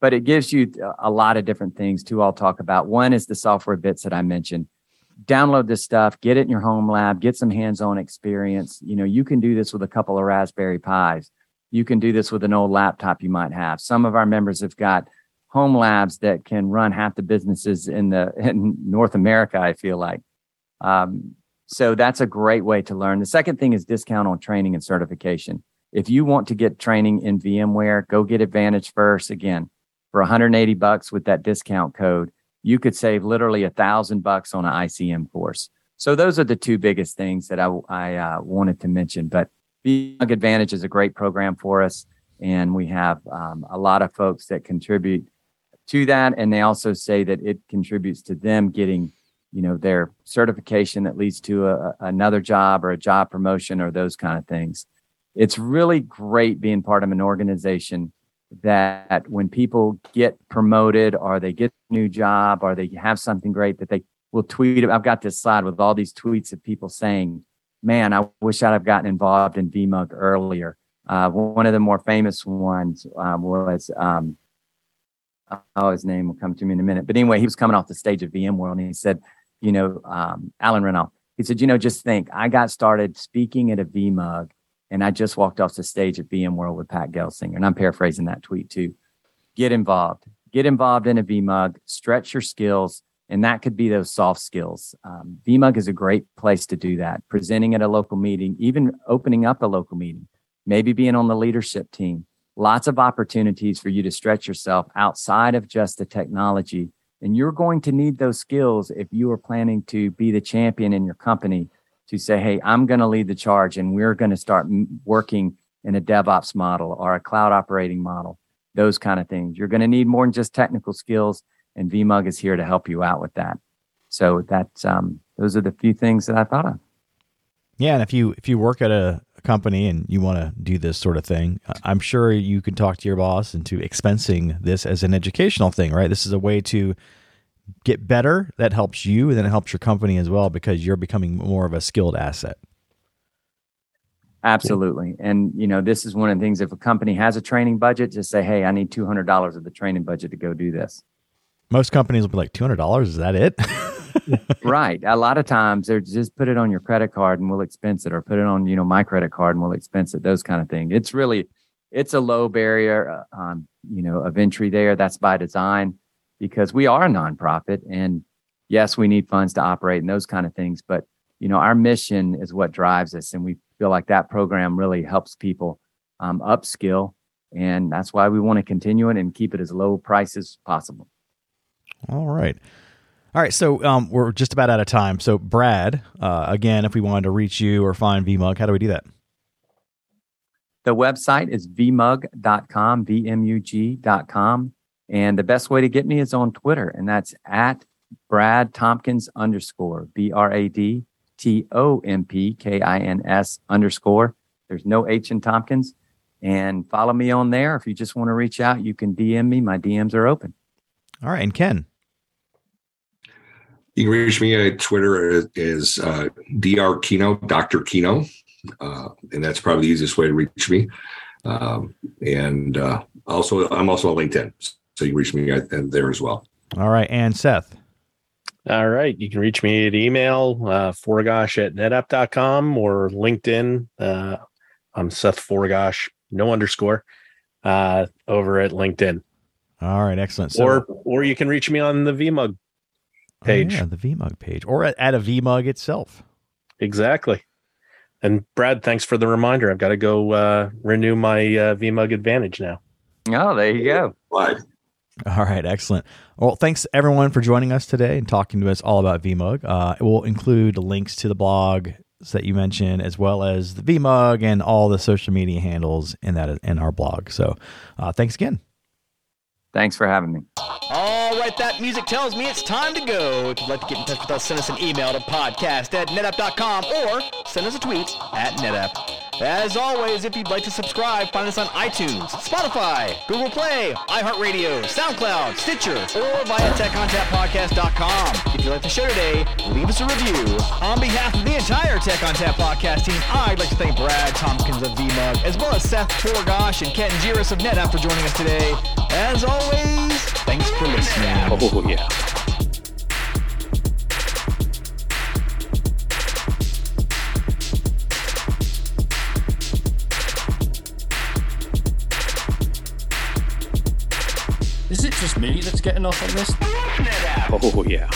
Speaker 6: But it gives you a lot of different things to I'll talk about. One is the software bits that I mentioned. Download this stuff, get it in your home lab, get some hands-on experience. You know, you can do this with a couple of Raspberry Pis. You can do this with an old laptop you might have. Some of our members have got home labs that can run half the businesses in the in North America. I feel like, um, so that's a great way to learn. The second thing is discount on training and certification. If you want to get training in VMware, go get Advantage first. Again, for 180 bucks with that discount code, you could save literally a thousand bucks on an ICM course. So those are the two biggest things that I, I uh, wanted to mention. But VMUG Advantage is a great program for us, and we have um, a lot of folks that contribute to that, and they also say that it contributes to them getting, you know, their certification that leads to a, another job or a job promotion or those kind of things. It's really great being part of an organization that when people get promoted or they get a new job or they have something great that they will tweet. I've got this slide with all these tweets of people saying, man, I wish I'd have gotten involved in VMUG earlier. Uh, one of the more famous ones um, was, um, oh, his name will come to me in a minute. But anyway, he was coming off the stage of VMworld and he said, you know, um, Alan Renouf, he said, you know, just think, I got started speaking at a VMUG and I just walked off the stage at VMworld with Pat Gelsinger. And I'm paraphrasing that tweet too. Get involved. Get involved in a VMUG, stretch your skills, and that could be those soft skills. Um, VMUG is a great place to do that. Presenting at a local meeting, even opening up a local meeting, maybe being on the leadership team. Lots of opportunities for you to stretch yourself outside of just the technology. And you're going to need those skills if you are planning to be the champion in your company to say, hey, I'm going to lead the charge and we're going to start working in a DevOps model or a cloud operating model, those kind of things. You're going to need more than just technical skills, and VMUG is here to help you out with that. So that's um, those are the few things that I thought of.
Speaker 1: Yeah, and if you if you work at a, company and you want to do this sort of thing, I'm sure you can talk to your boss into expensing this as an educational thing, right? This is a way to get better, that helps you and then it helps your company as well because you're becoming more of a skilled asset.
Speaker 6: Absolutely. And you know, this is one of the things if a company has a training budget, just say, "Hey, I need $200 of the training budget to go do this."
Speaker 1: Most companies will be like, $200 is that it?"
Speaker 6: right. A lot of times they're just put it on your credit card and we'll expense it or put it on, you know, my credit card and we'll expense it, those kind of things. It's really it's a low barrier uh, um, you know, of entry there. That's by design because we are a nonprofit and yes, we need funds to operate and those kind of things. But, you know, our mission is what drives us. And we feel like that program really helps people um, upskill. And that's why we want to continue it and keep it as low price as possible.
Speaker 1: All right. All right, so um, we're just about out of time. So, Brad, uh, again, if we wanted to reach you or find VMUG, how do we do that?
Speaker 6: The website is vmug.com, V-M-U-G.com. And the best way to get me is on Twitter, and that's at Brad Tompkins underscore B R A D T O M P K I N S underscore. There's no H in Tompkins. And follow me on there. If you just want to reach out, you can DM me. My DMs are open.
Speaker 1: All right. And Ken.
Speaker 4: You can reach me at Twitter is uh, Dr. Kino, Dr. Kino. Uh, and that's probably the easiest way to reach me. Um, and uh, also, I'm also on LinkedIn. So you reach me there as well.
Speaker 1: All right. And Seth.
Speaker 7: All right. You can reach me at email, uh, forgosh at netapp.com or LinkedIn. Uh, I'm Seth Forgosh, no underscore, uh, over at LinkedIn.
Speaker 1: All right. Excellent. So,
Speaker 7: or, or you can reach me on the VMUG page.
Speaker 1: Oh, yeah, the VMUG page or at, at a VMUG itself.
Speaker 7: Exactly. And Brad, thanks for the reminder. I've got to go uh, renew my uh, VMUG Advantage now.
Speaker 6: Oh, there you go.
Speaker 4: Why?
Speaker 1: All right, excellent. Well, thanks everyone for joining us today and talking to us all about VMUG. Uh, it will include links to the blog that you mentioned, as well as the VMUG and all the social media handles in that in our blog. So, uh, thanks again.
Speaker 6: Thanks for having me.
Speaker 3: All right, that music tells me it's time to go. If you'd like to get in touch with us, send us an email to podcast at netapp.com or send us a tweet at netapp. As always, if you'd like to subscribe, find us on iTunes, Spotify, Google Play, iHeartRadio, SoundCloud, Stitcher, or via TechOnTapPodcast.com. If you like the show today, leave us a review. On behalf of the entire Tech ONTAP podcast team, I'd like to thank Brad Tompkins of VMUG, as well as Seth Forgosh and Ken Jiris of NetApp for joining us today. As always, thanks for listening.
Speaker 7: Oh, yeah.
Speaker 8: Is it just me that's getting off on this?
Speaker 7: Oh, yeah.